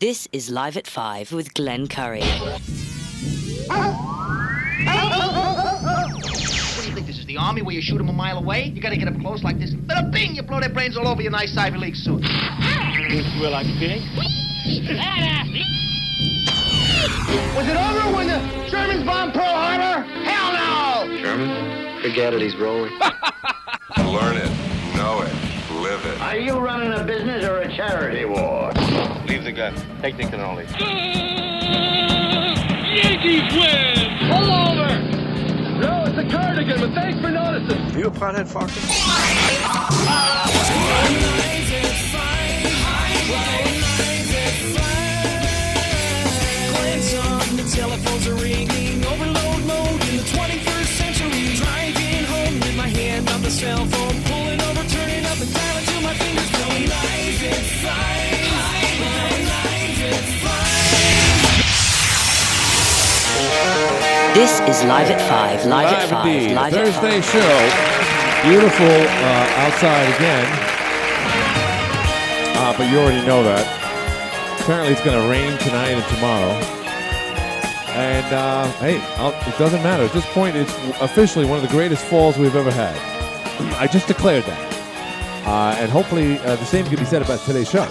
This is Live at 5 with Glenn Curry. What do you think this is, the army where you shoot them a mile away? You gotta get up close like this. Bada bing! You blow their brains all over your nice Ivy League suit. You Will I pig? Was it over when the Germans bombed Pearl Harbor? Hell no! German? Forget it, he's rolling. Learn it, know it, live it. Are you running a business or a charity war? Leave the gun. Take the cannoli. Uh, Yankees win! Pull over! No, it's a cardigan, but thanks for noticing. You a pothead, Fox? Telephones are ringing, overload mode in the 21st century. Driving home with my hand on the cell phone, This is Live at 5, Live, at 5, indeed. Live at 5. Thursday show. Beautiful uh, outside again. Uh, but you already know that. Apparently, it's going to rain tonight and tomorrow. And uh, hey, I'll, it doesn't matter. At this point, it's officially one of the greatest falls we've ever had. I just declared that. Uh, and hopefully, uh, the same can be said about today's show.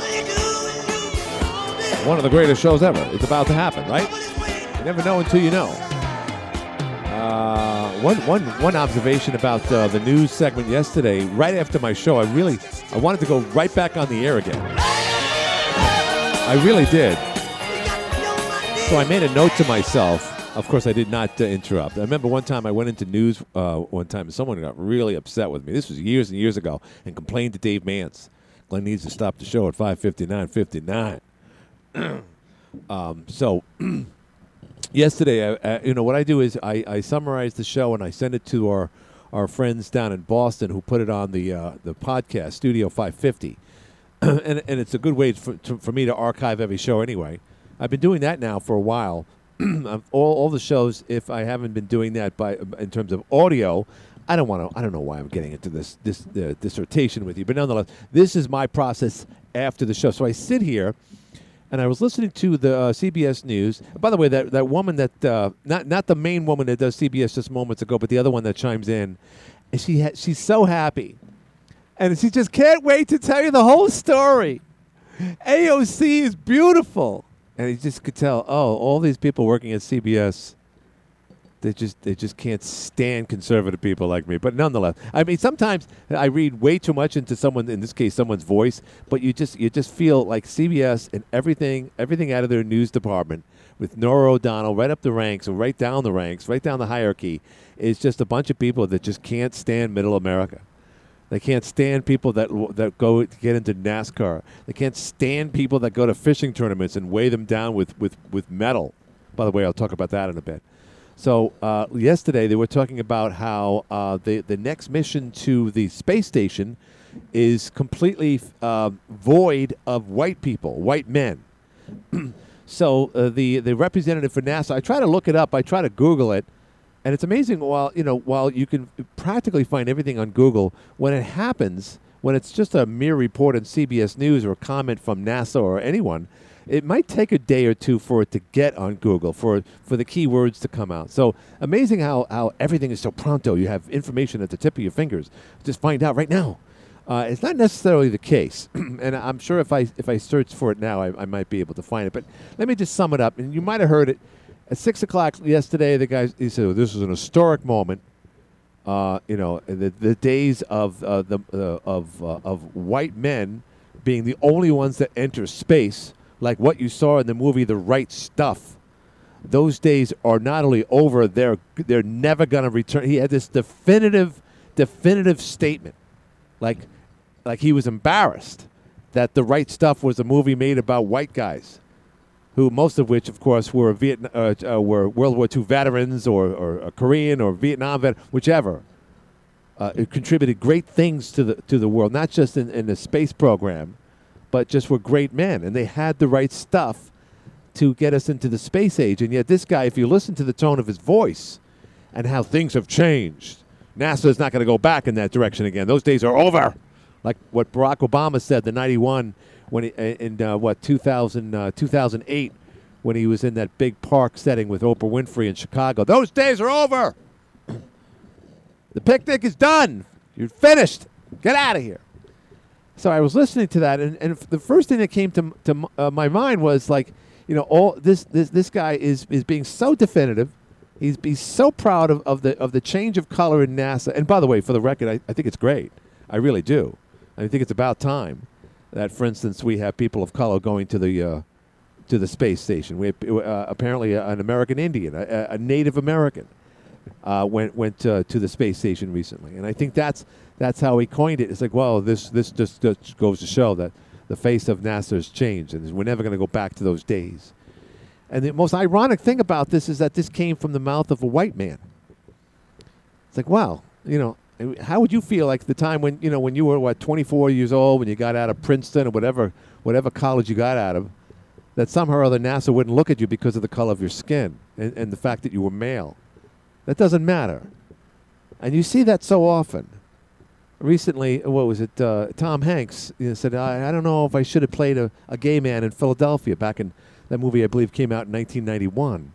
One of the greatest shows ever. It's about to happen, right? You never know until you know. One, one, one observation about uh, the news segment yesterday, right after my show, I really, I wanted to go right back on the air again. I really did. So I made a note to myself. Of course, I did not uh, interrupt. I remember one time I went into news uh, one time, and someone got really upset with me. This was years and years ago, and complained to Dave Mance. Glenn needs to stop the show at five fifty nine fifty nine. um, so yesterday, you know, what I do is I, I summarize the show and I send it to our our friends down in Boston who put it on the uh, the podcast Studio 550, and and it's a good way for to, for me to archive every show anyway. I've been doing that now for a while. All all the shows, if I haven't been doing that by in terms of audio. I don't want to. I don't know why I'm getting into this this uh, dissertation with you, but nonetheless, this is my process after the show. So I sit here, and I was listening to the uh, CBS News. By the way, that that woman that uh, not not the main woman that does CBS just moments ago, but the other one that chimes in, and she ha- she's so happy, and she just can't wait to tell you the whole story. AOC is beautiful, and you just could tell. Oh, all these people working at CBS. They just they just can't stand conservative people like me. But nonetheless, I mean, sometimes I read way too much into someone, in this case, someone's voice. But you just you just feel like CBS and everything everything out of their news department with Norah O'Donnell right up the ranks or right down the ranks, right down the hierarchy, is just a bunch of people that just can't stand Middle America. They can't stand people that that go to get into NASCAR. They can't stand people that go to fishing tournaments and weigh them down with with with metal. By the way, I'll talk about that in a bit. So uh, yesterday they were talking about how uh, the the next mission to the space station is completely uh, void of white people, white men. so uh, the the representative for NASA, I try to look it up, I try to Google it, and it's amazing. While you know, while you can practically find everything on Google, when it happens, when it's just a mere report on CBS News or a comment from NASA or anyone, it might take a day or two for it to get on Google for for the keywords to come out. So amazing how how everything is so pronto. You have information at the tip of your fingers. Just find out right now. Uh, it's not necessarily the case, and I'm sure if I if I search for it now, I, I might be able to find it. But let me just sum it up, and you might have heard it at six o'clock yesterday. The guy he said this was an historic moment. Uh, you know, the the days of uh, the uh, of uh, of white men being the only ones that enter space, like what you saw in the movie The Right Stuff. Those days are not only over; they're they're never going to return. He had this definitive definitive statement, like like he was embarrassed that The Right Stuff was a movie made about white guys who most of which, of course, were Vietnam, uh, uh, were World War II veterans or, or a Korean or Vietnam vet, whichever. Uh, it contributed great things to the to the world, not just in, in the space program, but just were great men, and they had the right stuff to get us into the space age. And yet, this guy, if you listen to the tone of his voice and how things have changed, NASA is not going to go back in that direction again. Those days are over. Like what Barack Obama said, the '91 when he in uh, what 2000 uh, 2008 when he was in that big park setting with Oprah Winfrey in Chicago. Those days are over. the picnic is done. You're finished. Get out of here. So I was listening to that, and, and the first thing that came to to uh, my mind was like, you know, all this this this guy is is being so definitive. He's he's so proud of, of the of the change of color in NASA. And by the way, for the record, I, I think it's great. I really do. I think it's about time that, for instance, we have people of color going to the uh, to the space station. We have, uh, apparently an American Indian, a, a Native American, uh, went went uh, to the space station recently, and I think that's that's how he coined it. It's like, well, this this just, just goes to show that the face of NASA has changed, and we're never going to go back to those days. And the most ironic thing about this is that this came from the mouth of a white man. It's like, wow, you know, how would you feel like the time when you know when you were what 24 years old when you got out of Princeton or whatever whatever college you got out of, that somehow or other NASA wouldn't look at you because of the color of your skin and, and the fact that you were male. That doesn't matter, and you see that so often recently, what was it? Uh, Tom Hanks you know, said, I, I don't know if I should have played a, a gay man in Philadelphia back in that movie, I believe, came out in 1991.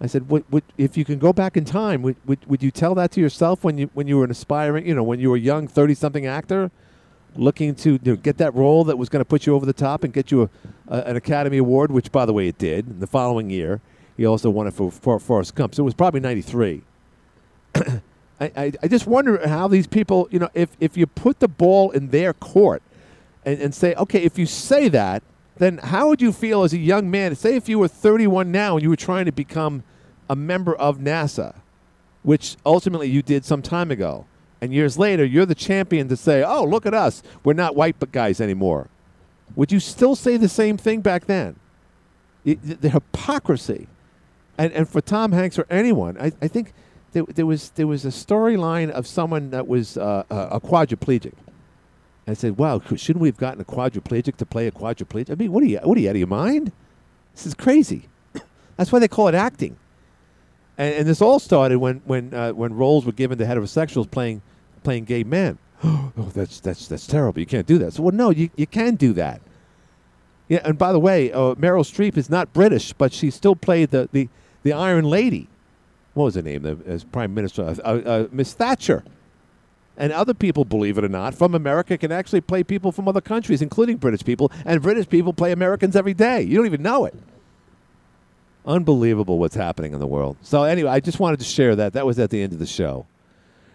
I said, would, would, if you can go back in time, would, would, would you tell that to yourself when you, when you were an aspiring, you know, when you were a young 30 something actor looking to you know, get that role that was going to put you over the top and get you a, a, an Academy Award, which, by the way, it did. The following year, he also won it for, for Forrest Gump. So it was probably 93. I, I, I just wonder how these people, you know, if, if you put the ball in their court and, and say, okay, if you say that, then how would you feel as a young man? Say if you were 31 now and you were trying to become a member of NASA, which ultimately you did some time ago, and years later you're the champion to say, oh, look at us, we're not white guys anymore. Would you still say the same thing back then? The hypocrisy. And, and for Tom Hanks or anyone, I, I think there, there was there was a storyline of someone that was uh, a quadriplegic. I said, "Wow, shouldn't we have gotten a quadriplegic to play a quadriplegic? I mean, what are you what are you out of your mind? This is crazy. That's why they call it acting." And, and this all started when when uh, when roles were given to heterosexuals playing playing gay men. oh, that's that's that's terrible. You can't do that. So, well, no, you you can do that. Yeah, and by the way, uh, Meryl Streep is not British, but she still played the the, the Iron Lady what was her name as prime minister? Uh, uh, Miss Thatcher. And other people, believe it or not, from America can actually play people from other countries, including British people. And British people play Americans every day. You don't even know it. Unbelievable what's happening in the world. So anyway, I just wanted to share that. That was at the end of the show.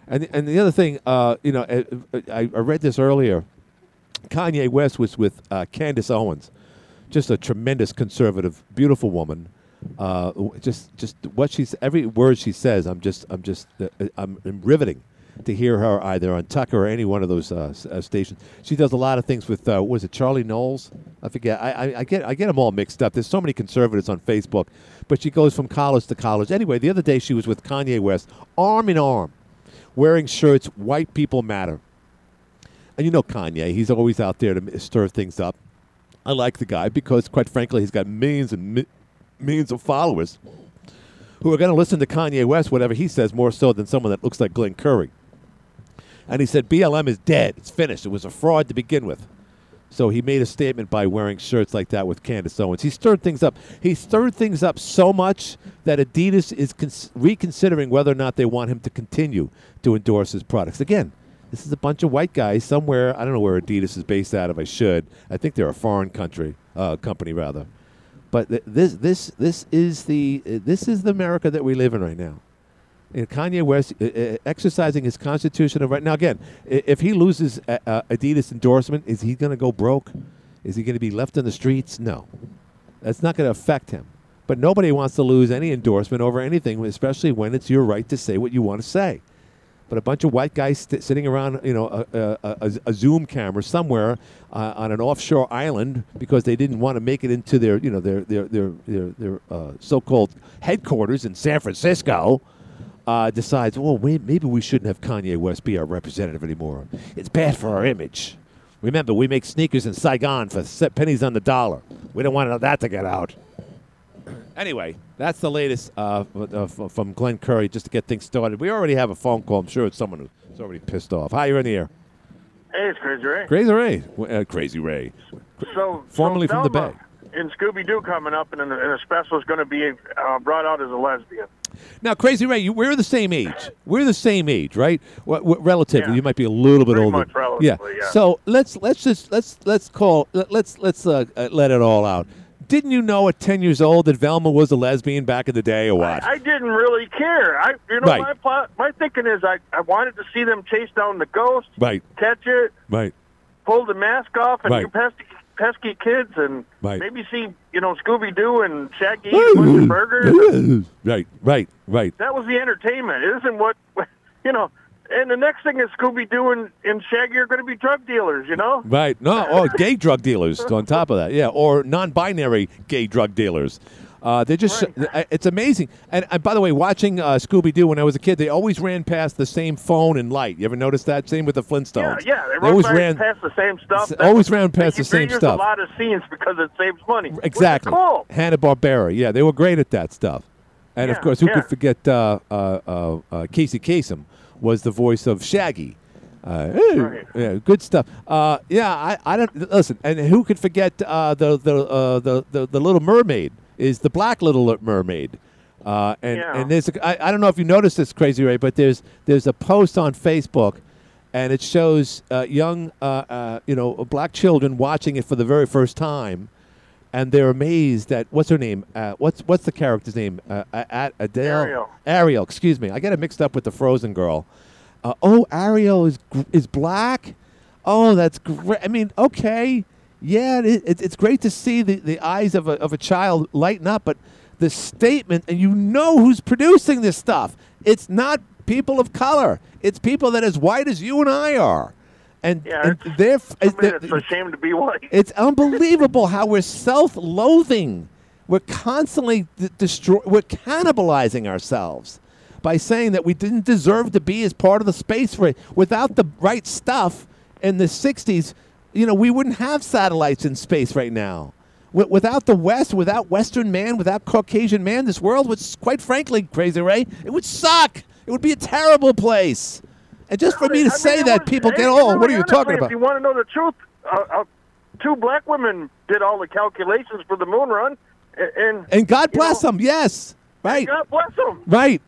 And and the other thing, uh, you know, I, I, read this earlier. Kanye West was with uh, Candace Owens, just a tremendous conservative, beautiful woman uh, just just what she's every word she says. I'm just I'm just uh, uh, I'm, I'm, riveting to hear her either on Tucker or any one of those uh, uh stations. She does a lot of things with was it Charlie Knowles? I forget. I, I, I, get I get them all mixed up. There's so many conservatives on Facebook, but she goes from college to college. Anyway, the other day she was with Kanye West, arm in arm, wearing shirts. White people matter. And you know Kanye, he's always out there to stir things up. I like the guy because, quite frankly, he's got millions and millions of followers who are going to listen to Kanye West, whatever he says, more so than someone that looks like Glenn Curry. And he said BLM is dead. It's finished. It was a fraud to begin with. So he made a statement by wearing shirts like that with Candace Owens. He stirred things up. He stirred things up so much that Adidas is cons- reconsidering whether or not they want him to continue to endorse his products. Again, this is a bunch of white guys somewhere. I don't know where Adidas is based out of. I should. I think they're a foreign country uh, company rather. But th- this this this is the uh, this is the America that we live in right now. And Kanye West uh, uh, exercising his constitutional right now. Again, if he loses uh, Adidas endorsement, is he going to go broke? Is he going to be left in the streets? No, that's not going to affect him. But nobody wants to lose any endorsement over anything, especially when it's your right to say what you want to say but a bunch of white guys st- sitting around, you know, a, a, a Zoom camera somewhere uh, on an offshore island because they didn't want to make it into their, you know, their their their their, their uh, so-called headquarters in San Francisco. Uh, decides, well, maybe we shouldn't have Kanye West be our representative anymore. It's bad for our image. Remember, we make sneakers in Saigon for pennies on the dollar. We don't want that to get out. Anyway, that's the latest uh, uh from Glenn Curry just to get things started. We already have a phone call. I'm sure it's someone who's already pissed off. Hi, you're in the air. Hey, it's Crazy Ray. Crazy Ray. Uh, Crazy Ray. So, Formerly so from the Bay. In Scooby Doo coming up, and, and a special is going to be uh, brought out as a lesbian. Now, Crazy Ray, you, we're the same age. We're the same age, right? What, what, relatively, you might be a little bit Pretty older. much relatively, yeah. So let's let's just let's let's call let- let's let's uh, uh, let it all out. Didn't you know at ten years old that Velma was a lesbian back in the day, or what? I didn't really care. I, you know, Right. my plot, my thinking is I, I wanted to see them chase down the ghost, right, catch it, right. pull the mask off, and Right. you pesky, pesky kids, and Right. maybe see you know Scooby Doo and Shaggy eat a bunch of burgers. right, right, right. That was the entertainment. It isn't what you know. And the next thing is Scooby Doo and, and Shaggy are going to be drug dealers. You know. Right. No, oh, gay drug dealers on top of that. Yeah, or non-binary gay drug dealers. Uh, they just uh, it's amazing. And, and by the way, watching uh, Scooby Doo when I was a kid, they always ran past the same phone and light. You ever notice that? Same with the Yeah, Flintstones. yeah. They, They always ran past the same stuff. That's always ran past the same stuff. A lot of scenes because it saves money. Exactly. cool. Hanna Barbera. Yeah, they were great at that stuff. And of course, who yeah. could forget uh, uh, uh, uh, Casey Kasem was the voice of Shaggy. Uh, hey, Yeah, good stuff. Uh, yeah, I, I don't listen. And who could forget uh, the the, uh, the the the Little Mermaid is the Black Little Mermaid. Uh, and Yeah. and there's a, I, I don't know if you noticed this, Crazy Ray, but there's there's a post on Facebook, and it shows uh, young uh, uh, you know black children watching it for the very first time, and they're amazed at what's her name? Uh, what's what's the character's name? Uh, at Adele. Ariel. Ariel. Excuse me. I get it mixed up with the Frozen girl. Uh, oh, Ariel is is black. Oh, that's great. I mean, okay, yeah, it, it, it's great to see the, the eyes of a of a child lighten up, but the statement, and you know who's producing this stuff. It's not people of color. It's people that as white as you and I are. And, Yeah, and they're, Somebody they're- that's ashamed to be white. it's unbelievable how we're self-loathing. We're constantly d- destroy. We're cannibalizing ourselves by saying that we didn't deserve to be as part of the space race. Without the right stuff in the '60s, you know, we wouldn't have satellites in space right now. Wi- Without the West, without Western man, without Caucasian man, this world would, quite frankly, Crazy Ray, it would suck. It would be a terrible place. And just for me to I say it that, was- people get, oh, what are you talking about? If you want to know the truth, uh, uh, two black women did all the calculations for the moon run, a- and And God bless know, them. Yes, right, God bless them. right.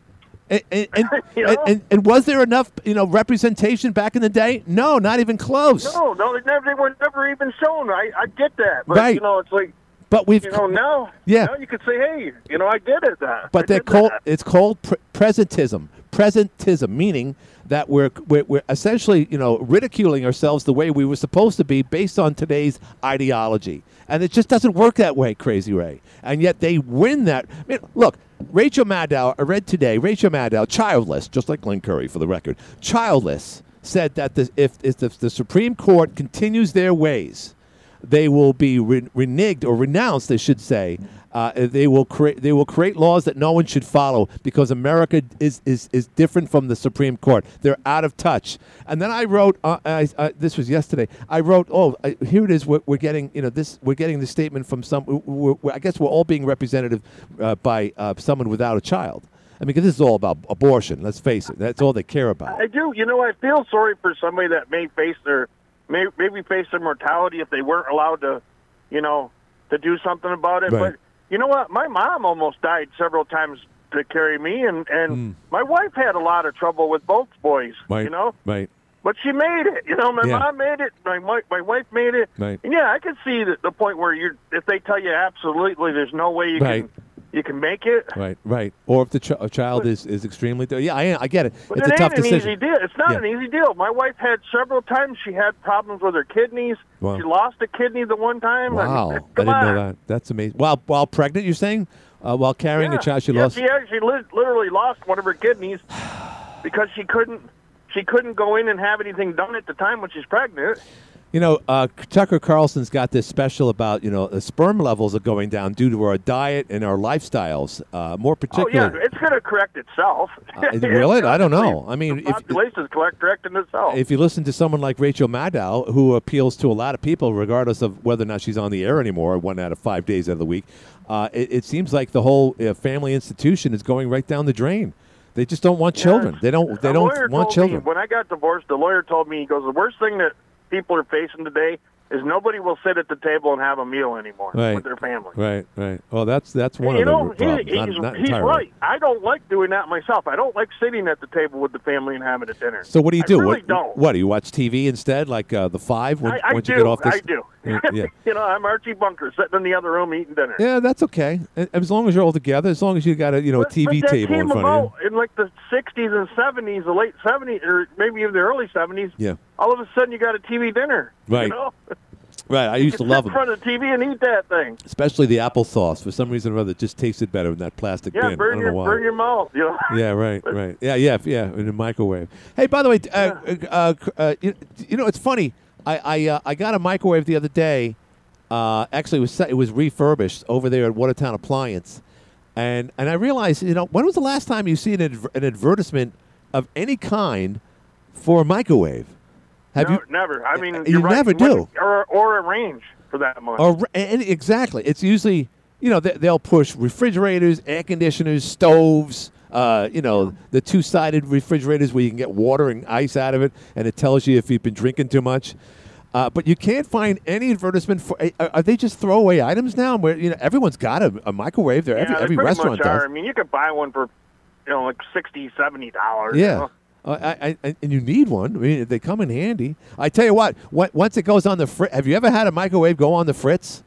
And and, and, You know? and, and was there enough, you know, representation back in the day? No, not even close. No, no, they never, they were never even shown. I, I get that, but Right. you know, it's like But we've, you know now. Yeah. now you could say, hey, you know, I did it. That, but I they're that. It's called pre- presentism. Presentism, meaning that we're, we're we're essentially, you know, ridiculing ourselves the way we were supposed to be based on today's ideology, and it just doesn't work that way, Crazy Ray. And yet they win that. I mean, look, Rachel Maddow. I read today. Rachel Maddow, childless, just like Glenn Curry, for the record, childless, said that the, if if the, the Supreme Court continues their ways, they will be re- reneged or renounced, they should say. Uh, they will create they will create laws that no one should follow because America is, is, is different from the Supreme Court. They're out of touch. And then I wrote uh, I, uh, this was yesterday. I wrote oh I, here it is. We're, we're getting you know this we're getting the statement from some. We're, we're, I guess we're all being representative uh, by uh, someone without a child. I mean, 'cause this is all about abortion. Let's face it. That's all they care about. I do. You know, I feel sorry for somebody that may face their, may, maybe face their mortality if they weren't allowed to, you know, to do something about it. Right. But you know what? My mom almost died several times to carry me, and and hmm. my wife had a lot of trouble with both boys. Right. You know, Right. but she made it. You know, my Yeah. mom made it. My my, my wife made it. Right. And yeah, I can see the, the point where you're if they tell you absolutely there's no way you Right. can you can make it. Right. Right. Or if the ch- a child is, is extremely yeah, I, I get it. But it's it a tough an decision. easy deal. It's not Yeah. an easy deal. My wife had several times. She had problems with her kidneys. Wow. She lost a kidney the one time. Wow, I, I didn't come know that. That's amazing. While while pregnant, you're saying, uh, while carrying yeah. a child, she yeah, lost. She actually li- literally lost one of her kidneys because she couldn't. She couldn't go in and have anything done at the time when she's pregnant. You know, uh, Tucker Carlson's got this special about you know the sperm levels are going down due to our diet and our lifestyles. Uh, more particularly, Oh yeah, it's going to correct itself. Uh, is it? I don't know. I mean, the if- population's correct correcting itself. if you listen to someone like Rachel Maddow, who appeals to a lot of people, regardless of whether or not she's on the air anymore, one out of five days out of the week, uh, it, it seems like the whole uh, family institution is going right down the drain. They just don't want children. They don't. They The don't want children. Me, when I got divorced, the lawyer told me he goes, the worst thing that people are facing today is nobody will sit at the table and have a meal anymore Right. with their family. Right, right. Well, that's that's one you of the know, problems. he, not, he's, not he's right. I don't like doing that myself. I don't like sitting at the table with the family and having a dinner. So what do you I do? really what, don't. what do you watch TV instead, like uh, the Five? When, I, I do. you get off this, I do. Yeah, yeah. you know, I'm Archie Bunker sitting in the other room eating dinner. Yeah, that's okay. As long as you're all together, as long as you got a you know a TV but table in front of you. in like the 60s and 70s, the late 70s, or maybe even the early 70s. Yeah, All of a sudden, you got a TV dinner. Right. You know? right. I used to love sit in front of the TV and eat that thing. especially the applesauce. For some reason or other, it just tasted better in that plastic Yeah, bin. I burn your burn your mouth. You know. Yeah, right, right. Yeah, yeah, yeah. In the microwave. Hey, by the way, uh, uh, uh, you, you know, it's funny. I I, uh, I got a microwave the other day. Uh, actually, it was it was refurbished over there at Watertown Appliance, and and I realized, you know, when was the last time you see an, adver- an advertisement of any kind for a microwave? Have no, you? never. I mean, You right. never do. Or or a range for that much. Or and exactly, it's usually you know they, they'll push refrigerators, air conditioners, stoves. Uh, you know the two-sided refrigerators where you can get water and ice out of it, and it tells you if you've been drinking too much. Uh, but you can't find any advertisement for. Are, are they just throwaway items now? Where you know everyone's got a, a microwave. There, yeah, every every restaurant much does. I mean, you could buy one for, you know, like sixty, seventy dollars. Yeah. Uh, I, I, and you need one. I mean, they come in handy. I tell you what. on- Once it goes on the fritz, have you ever had a microwave go on the fritz?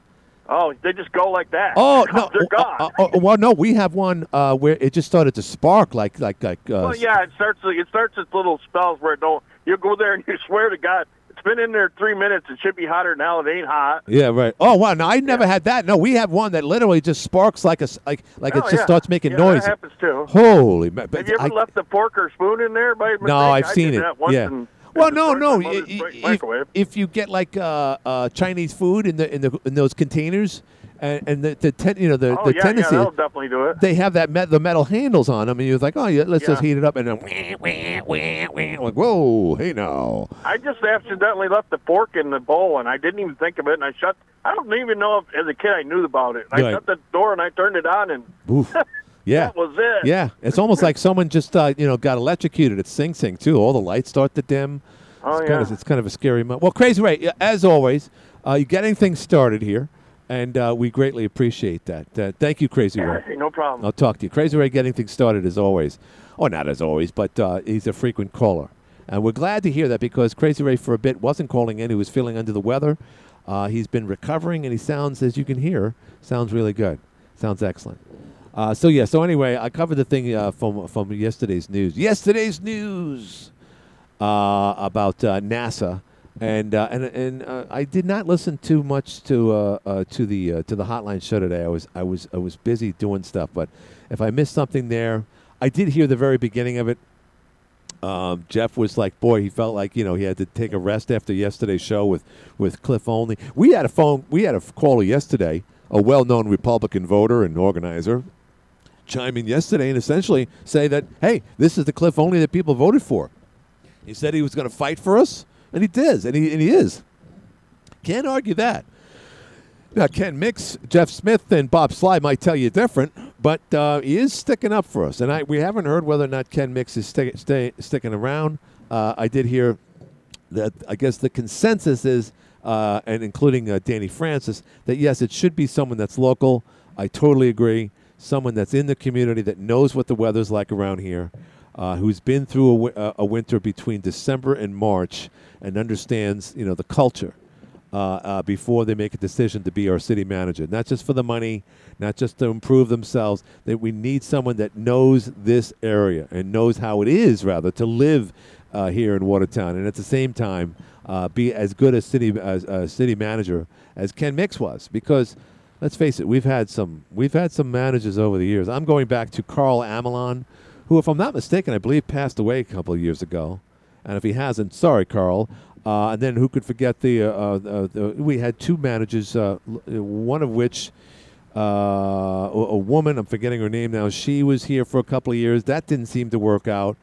Oh, they just go like that. Oh no! they're Uh, gone. uh, uh, well, no, we have one uh, where it just started to spark, like like like. Uh, well, yeah, it starts. It starts its little spells where it don't. You go there and you swear to God, it's been in there three minutes. It should be hotter now. It ain't hot. Yeah, right. Oh wow! No, I never had that. No, we have one that literally just sparks like a like like it Oh, just yeah. starts making yeah, noise. That happens too. Holy! ma- Have you ever I- left the fork or spoon in there by mistake? no, I've I seen it. Yeah. and Well, no, no. my mother's i- i- microwave. If, if you get like uh, uh, Chinese food in the in the in those containers, and, and the the ten, you know the oh the yeah, tendency. yeah, definitely do it. they have that met, the metal handles on them, and you're like, oh yeah, let's just heat it up, and then wah, wah, wah, like, whoa, hey now. I just accidentally left the fork in the bowl, and I didn't even think of it. And I shut. I don't even know if, as a kid, I knew about it. I Right. shut the door and I turned it on, and. Yeah. that was it. Yeah, it's almost like someone just uh, you know got electrocuted at Sing Sing too. All the lights start to dim. Oh, it's kind yeah. of it's kind of a scary moment. Well, Crazy Ray, as always, uh, you're getting things started here, and uh, we greatly appreciate that. Uh, thank you, Crazy Ray. No problem. I'll talk to you. Crazy Ray getting things started as always. Or not as always, but uh, he's a frequent caller. And we're glad to hear that because Crazy Ray for a bit wasn't calling in. He was feeling under the weather. Uh, he's been recovering and he sounds, as you can hear, sounds really good. Sounds excellent. Uh, so, yeah, so anyway, I covered the thing uh, from, from yesterday's news. Yesterday's news uh, about uh, NASA. And uh, and and uh, I did not listen too much to to the to the hotline show today. I was I was I was busy doing stuff. But if I missed something there, I did hear the very beginning of it. Um, Jeff was like, boy, he felt like you know he had to take a rest after yesterday's show with with Cliff Olney. We had a phone, we had a caller yesterday, a well-known Republican voter and organizer, chime in yesterday and essentially say that, hey, this is the Cliff Olney that people voted for. He said he was going to fight for us, and he did, and he and he is. Can't argue that. Now, Ken Mix, Jeff Smith, and Bob Sly might tell you different, but uh, he is sticking up for us. And I, we haven't heard whether or not Ken Mix is sti- stay, sticking around. Uh, I did hear that I guess the consensus is, uh, and including uh, Danny Francis, that yes, it should be someone that's local. I totally agree. Someone that's in the community that knows what the weather's like around here, uh, who's been through uh, a winter between December and March, and understands you know the culture uh, uh, before they make a decision to be our city manager. Not just for the money, not just to improve themselves. That we need someone that knows this area and knows how it is, rather, to live uh, here in Watertown, and at the same time uh, be as good a city as city manager as Ken Mix was. Because let's face it, we've had some we've had some managers over the years. I'm going back to Carl Amelon, who, if I'm not mistaken, I believe passed away a couple of years ago. And if he hasn't, sorry, Carl. Uh, and then who could forget the, uh, uh, the we had two managers, uh, one of which uh, a woman, I'm forgetting her name now. She was here for a couple of years. That didn't seem to work out.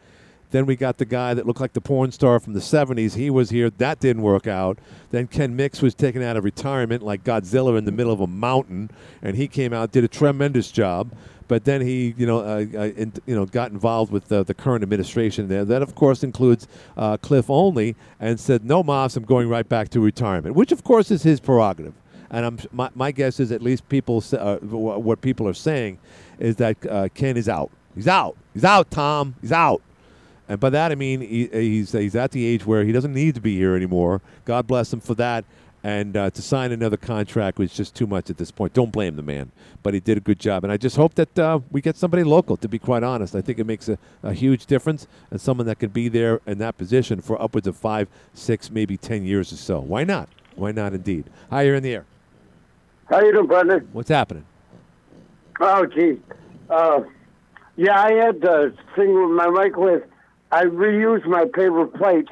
Then we got the guy that looked like the porn star from the 70s. He was here. That didn't work out. Then Ken Mix was taken out of retirement like Godzilla in the middle of a mountain, and he came out, did a tremendous job. But then he, you know, uh, uh, in, you know, got involved with the current administration there. That, of course, includes uh, Cliff Olney, and said, "No, Moss, I'm going right back to retirement," which, of course, is his prerogative. And I'm, my, my guess is at least people, uh, what people are saying, is that uh, Ken is out. He's out. He's out. Tom. He's out. And by that I mean he, he's he's at the age where he doesn't need to be here anymore. God bless him for that. And uh, to sign another contract was just too much at this point. Don't blame the man, but he did a good job. And I just hope that uh, we get somebody local. To be quite honest, I think it makes a, a huge difference, and someone that can be there in that position for upwards of five, six, maybe ten years or so. Why not? Why not? Indeed. Hi, you're in the air. How you doing, brother? What's happening? Oh, gee. Uh, yeah, I had the thing with my microwave. I reused my paper plates,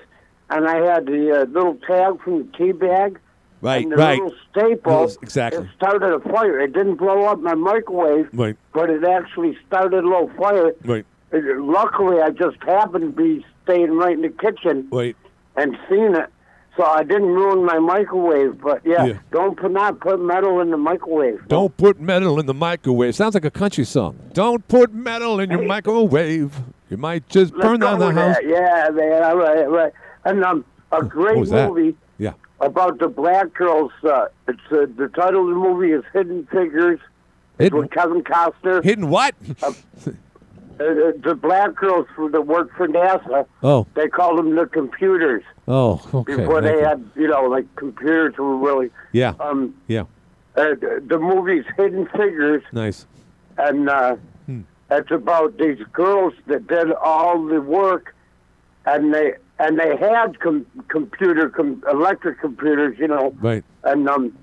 and I had the uh, little tag from the tea bag. Right, and the right. little staple. Exactly. It started a fire. It didn't blow up my microwave, Right. but it actually started a little fire. Right. It- luckily, I just happened to be staying right in the kitchen Wait. and seen it. So I didn't ruin my microwave, but yeah, Yeah. don't put not put metal in the microwave. Don't put metal in the microwave. Sounds like a country song. Don't put metal in your microwave. You might just Let's burn down the house. that. Yeah, man. All right, all right. And um, a great that? movie Yeah. about the black girls. Uh, it's uh, the title of the movie is Hidden Figures. Hidden- with Kevin Costner. Hidden what? Uh, uh, the black girls for the work for NASA. Oh. They called them the computers Oh, okay. before they had, you know, like computers were really. Yeah. Um, Yeah. uh, the, movie's Hidden Figures, Nice. and uh. It's about these girls that did all the work, and they and they had com- computer, com- electric computers, you know, Right. and um,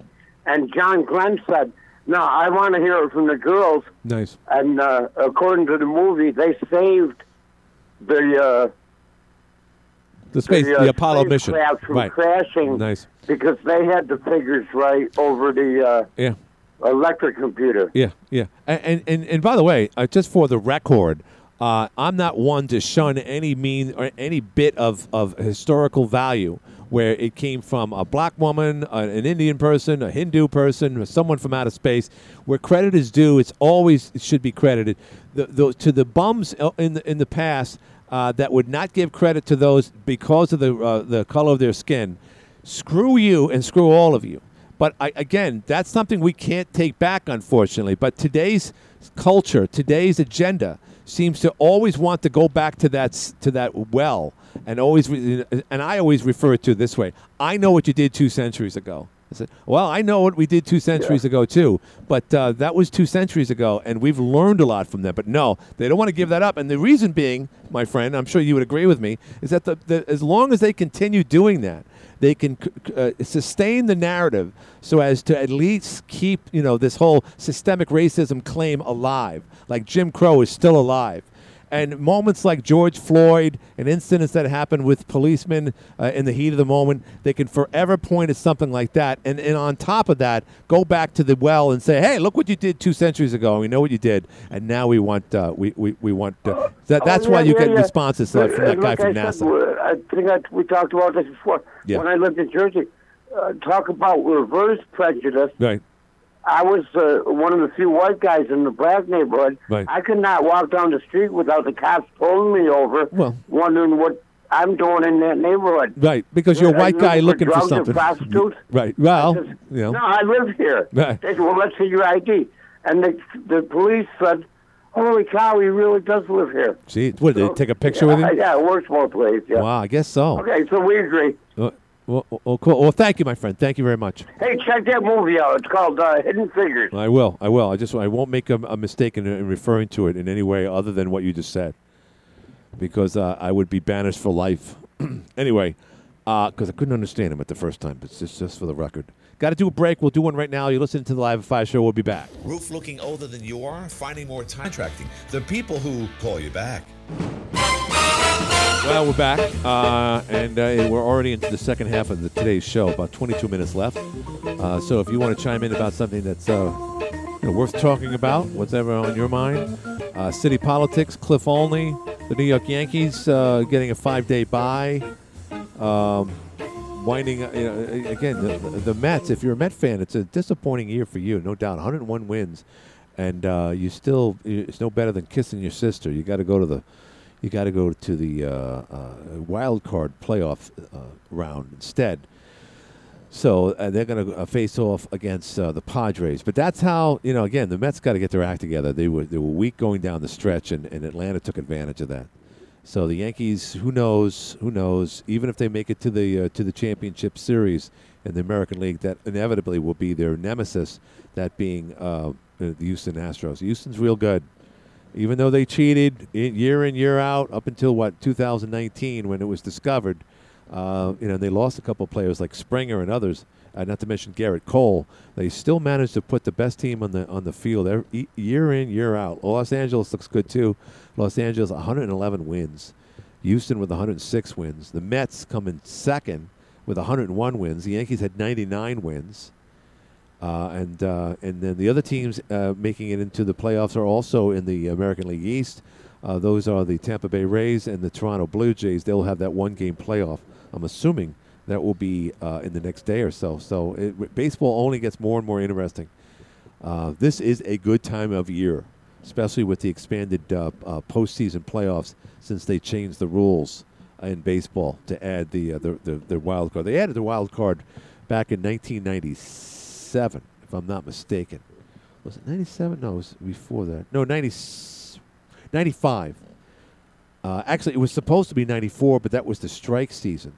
and John Glenn said, "No, I want to hear it from the girls." Nice. And uh, according to the movie, they saved the uh, The space, uh, the Apollo mission. from Right. crashing Nice. because they had the figures right over the uh, Yeah. Electric computer. Yeah, yeah. And and, and, by the way, uh, just for the record, uh, I'm not one to shun any mean or any bit of, of historical value where it came from a black woman, an Indian person, a Hindu person, or someone from outer space. Where credit is due, it's always it should be credited. The, the, to the bums uh, in the in the past uh, that would not give credit to those because of the uh, the color of their skin. Screw you and screw all of you. But I, again, that's something we can't take back, unfortunately. But today's culture, today's agenda, seems to always want to go back to that to that well, and always. Re- and I always refer to it this way: I know what you did two centuries ago. I said, well, I know what we did two centuries ago too, but uh, that was two centuries ago, and we've learned a lot from them. But no, they don't want to give that up. And the reason being, my friend, I'm sure you would agree with me, is that the, the, as long as they continue doing that, they can uh, sustain the narrative so as to at least keep you know this whole systemic racism claim alive. Like jim crow is still alive and moments like george floyd and incidents that happen with policemen uh, in the heat of the moment they can forever point at something like that and, and on top of that go back to the well and say hey look what you did two centuries ago we know what you did and now we want uh, we, we, we want uh, that, that's Oh, why you yeah, get yeah. responses from that guy like from I nasa Said, I think I, we talked about this before. Yeah. When I lived in Jersey, uh, talk about reverse prejudice. right I was uh, one of the few white guys in the black neighborhood. Right. I could not walk down the street without the cops pulling me over, Well- wondering what I'm doing in that neighborhood. Right, because you're a white guy look looking for drugs or something. prostitutes. Right. Well, you know. No, I live here. Right. They said, well, let's see your ID. And the, the police said, holy cow, he really does live here. See, what did they take a picture yeah, with him? Yeah, it works both ways. Yeah. Wow, I guess so. Okay, so we agree. Well, well, well, cool. Well, thank you, my friend. Thank you very much. Hey, check that movie out. It's called uh, Hidden Figures. I will. I will. I just I won't make a, a mistake in, in referring to it in any way other than what you just said, because uh, I would be banished for life. anyway, because I couldn't understand him at the first time. But it's just just for the record. Got to do a break. We'll do one right now. You're listening to the Live at Five show. We'll be back. Roof looking older than you are, finding more time contracting. The people who call you back. Well, we're back, uh, and uh, we're already into the second half of the, today's show. About 22 minutes left. Uh, so, if you want to chime in about something that's uh, you know, worth talking about, whatever on your mind, uh, city politics, Cliff Olney, The New York Yankees uh, getting a five-day bye. Um, winding, you know, again, the, the Mets. If you're a Met fan, it's a disappointing year for you, no doubt. 101 wins, and uh, you still it's no better than kissing your sister. You got to go to the, you got to go to the uh, uh, wild card playoff uh, round instead. So uh, they're going to uh, face off against uh, the Padres. But that's how you know. Again, the Mets got to get their act together. They were they were weak going down the stretch, and, and Atlanta took advantage of that. So the Yankees, who knows? Who knows? Even if they make it to the to the championship series in the American League, that inevitably will be their nemesis. That being the Houston Astros. Houston's real good, even though they cheated year in year out up until what 2019 when it was discovered. Uh, you know, they lost a couple players like Springer and others. Uh, not to mention Gerrit Cole. They still managed to put the best team on the on the field every, year in year out. Los Angeles looks good too. Los Angeles 111 wins. Houston with 106 wins. The Mets come in second with 101 wins. The Yankees had 99 wins. Uh, and uh, and then the other teams uh, making it into the playoffs are also in the American League East. Uh, those are the Tampa Bay Rays and the Toronto Blue Jays. They'll have that one game playoff. I'm assuming that will be uh, in the next day or so. So it, baseball only gets more and more interesting. Uh, this is a good time of year, especially with the expanded postseason playoffs since they changed the rules in baseball to add the, the, the the wild card. They added the wild card back in 1997, if I'm not mistaken. Was it 97? No, it was before that. No, 90, 95. Uh, actually, it was supposed to be 94, but that was the strike season.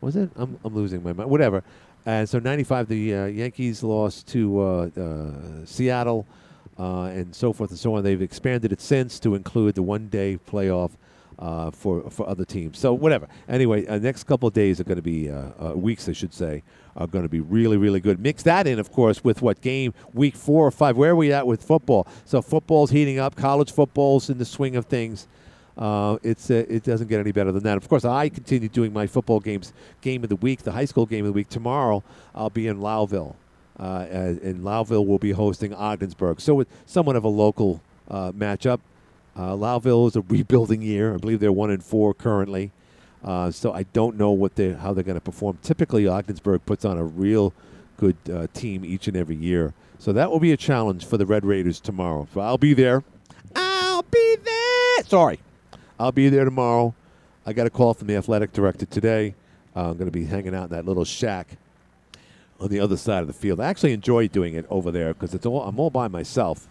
Was it? I'm, I'm losing my mind. Whatever. And so 95, the uh, Yankees lost to uh, uh, Seattle uh, and so forth and so on. They've expanded it since to include the one day playoff uh, for, for other teams. So, whatever. Anyway, next couple days are going to be, weeks, I should say, are going to be really, really good. Mix that in, of course, with what game, week four or five. Where are we at with football? So, football's heating up, college football's in the swing of things. Uh, it's uh, it doesn't get any better than that. Of course, I continue doing my football games. Game of the week, the high school game of the week. Tomorrow, I'll be in Lowville, uh, and Lowville will be hosting Ogdensburg. So it's somewhat of a local uh, matchup. Uh, Lowville is a rebuilding year. I believe they're one and four currently. Uh, so I don't know what they how they're going to perform. Typically, Ogdensburg puts on a real good team each and every year. So that will be a challenge for the Red Raiders tomorrow. So I'll be there. I'll be there. Sorry. I'll be there tomorrow. I got a call from the athletic director today. Uh, I'm going to be hanging out in that little shack on the other side of the field. I actually enjoy doing it over there because it's all I'm all by myself,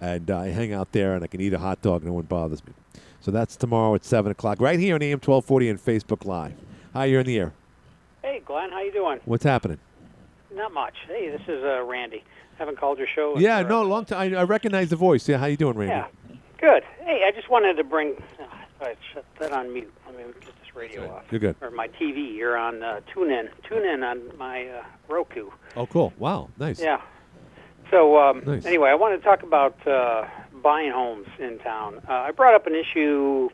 and uh, I hang out there and I can eat a hot dog. No one bothers me. So that's tomorrow at seven o'clock, right here on AM 1240 and Facebook Live. Hi, you're in the air. Hey, Glenn, how you doing? What's happening? Not much. Hey, this is uh, Randy. Haven't called your show. Yeah, no, long time. I, I recognize the voice. Yeah, how you doing, Randy? Yeah, good. Hey, I just wanted to bring all right, shut that on mute. Let me get this radio Right. off. You're good. Or my TV. You're on uh, TuneIn. TuneIn on my uh, Roku. Oh, cool. Wow, nice. Yeah. So um, Nice. anyway, I want to talk about uh, buying homes in town. Uh, I brought up an issue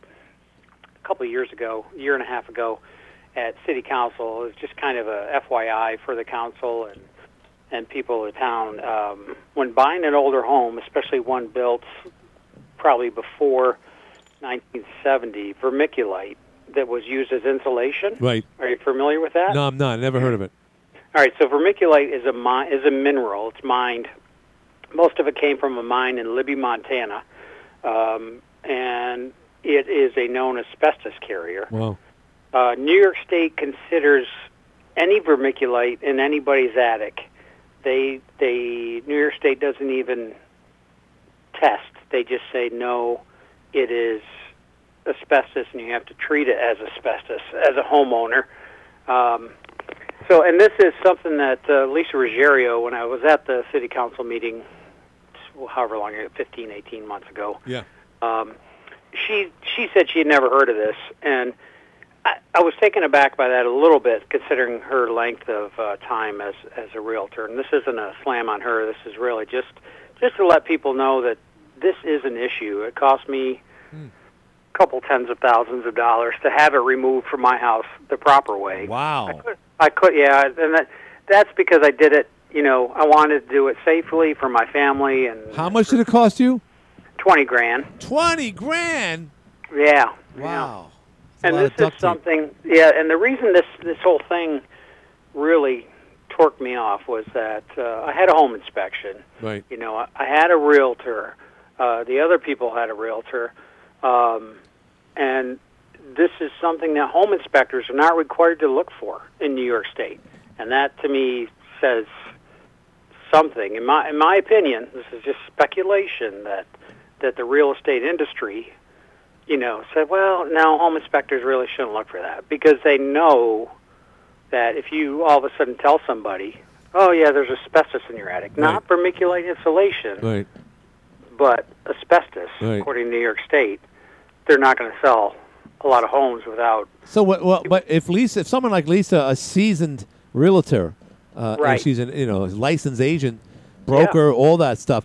a couple of years ago, a year and a half ago, at City Council. It was just kind of a FYI for the council and and people of town. Um, when buying an older home, especially one built probably before 1970, vermiculite that was used as insulation. Right. Are you familiar with that? No, I'm not. Never heard of it. All right, so vermiculite is a mi- is a mineral. It's mined. Most of it came from a mine in Libby, Montana, um, and it is a known asbestos carrier. Wow. Uh, New York State considers any vermiculite in anybody's attic. They they New York State doesn't even test. They just say no, it is asbestos, and you have to treat it as asbestos as a homeowner. Um, so, and this is something that uh, Lisa Ruggiero, when I was at the city council meeting, however long, 15, 18 months ago, Yeah. um, she she said she had never heard of this, and I, I was taken aback by that a little bit, considering her length of uh, time as as a realtor. And this isn't a slam on her. This is really just just to let people know that this is an issue. It cost me a couple tens of thousands of dollars to have it removed from my house the proper way. Wow. I could, I could yeah, and that that's because I did it. You know, I wanted to do it safely for my family, and How much did it cost you? twenty grand. Twenty grand. Yeah. Wow. And this is something, yeah. And the reason this this whole thing really torqued me off was that uh, I had a home inspection. Right. You know, I, I had a realtor. Uh, the other people had a realtor, um, and this is something that home inspectors are not required to look for in New York State, and that to me says something. In my in my opinion, this is just speculation that that the real estate industry, you know, said, well, now home inspectors really shouldn't look for that because they know that if you all of a sudden tell somebody, oh yeah, there's asbestos in your attic, not vermiculite insulation, Right. but asbestos, Right. according to New York State, they're not going to sell a lot of homes without. So what? Well, but if Lisa, if someone like Lisa, a seasoned realtor, uh, Right. she's an you know licensed agent, broker, all that stuff.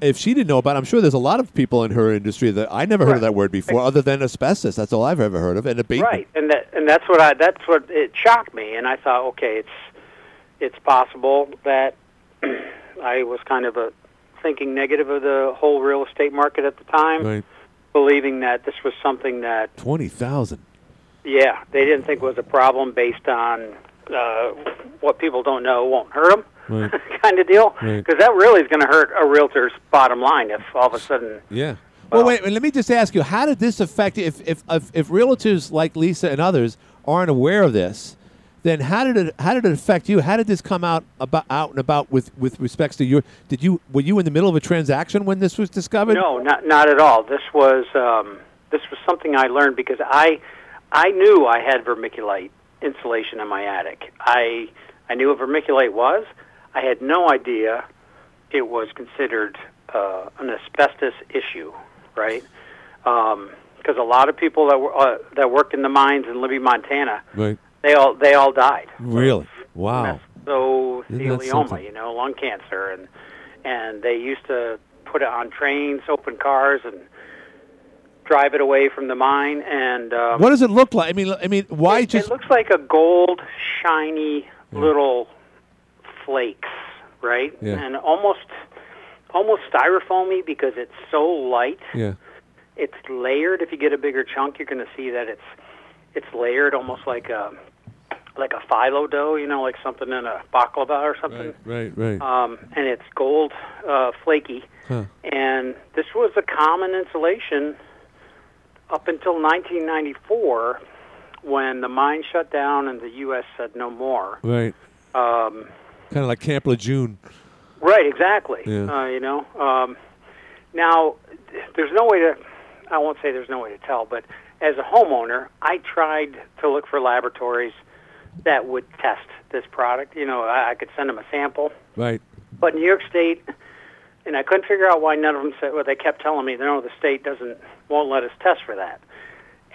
If she didn't know about, it, I'm sure there's a lot of people in her industry that I never heard of that word before, other than asbestos. That's all I've ever heard of, and abatement. Right, and that and that's what I that's what it shocked me, and I thought, okay, it's it's possible that I was kind of a thinking negative of the whole real estate market at the time, Right. believing that this was something that Twenty thousand. yeah they didn't think was a problem based on uh, what people don't know won't hurt them Right. kind of deal, Right. because that really is going to hurt a realtor's bottom line if all of a sudden Yeah. Well, wait. Let me just ask you: How did this affect if if if, if realtors like Lisa and others aren't aware of this? Then how did it how did it affect you? How did this come out about out and about with with respects to your? Did you were you in the middle of a transaction when this was discovered? No, not not at all. This was um, this was something I learned because I I knew I had vermiculite insulation in my attic. I I knew what vermiculite was. I had no idea it was considered uh, an asbestos issue, right? Because a lot of people that were uh, that worked in the mines in Libby, Montana, Right. they all they all died. Really? Wow. So mesothelioma, you know, lung cancer, and and they used to put it on trains, open cars, and drive it away from the mine. And um, What does it look like? I mean, I mean, why it, just? it looks like a gold, shiny little flakes, right? Yeah. And almost almost styrofoamy because it's so light. yeah. It's layered. If you get a bigger chunk, you're going to see that it's it's layered almost like a like a phyllo dough, you know, like something in a baklava or something. Right. Right. Um, and it's gold, uh, flaky. Huh. And this was a common insulation up until 1994 when the mine shut down and the U.S. said no more. Right. Um, Kind of like Camp Lejeune. Right, exactly. Yeah. Uh, you know, um, now there's no way to. I won't say there's no way to tell, but as a homeowner, I tried to look for laboratories that would test this product. You know, I, I could send them a sample, Right. but New York State, and I couldn't figure out why none of them said. Well, they kept telling me, no, the state doesn't won't let us test for that,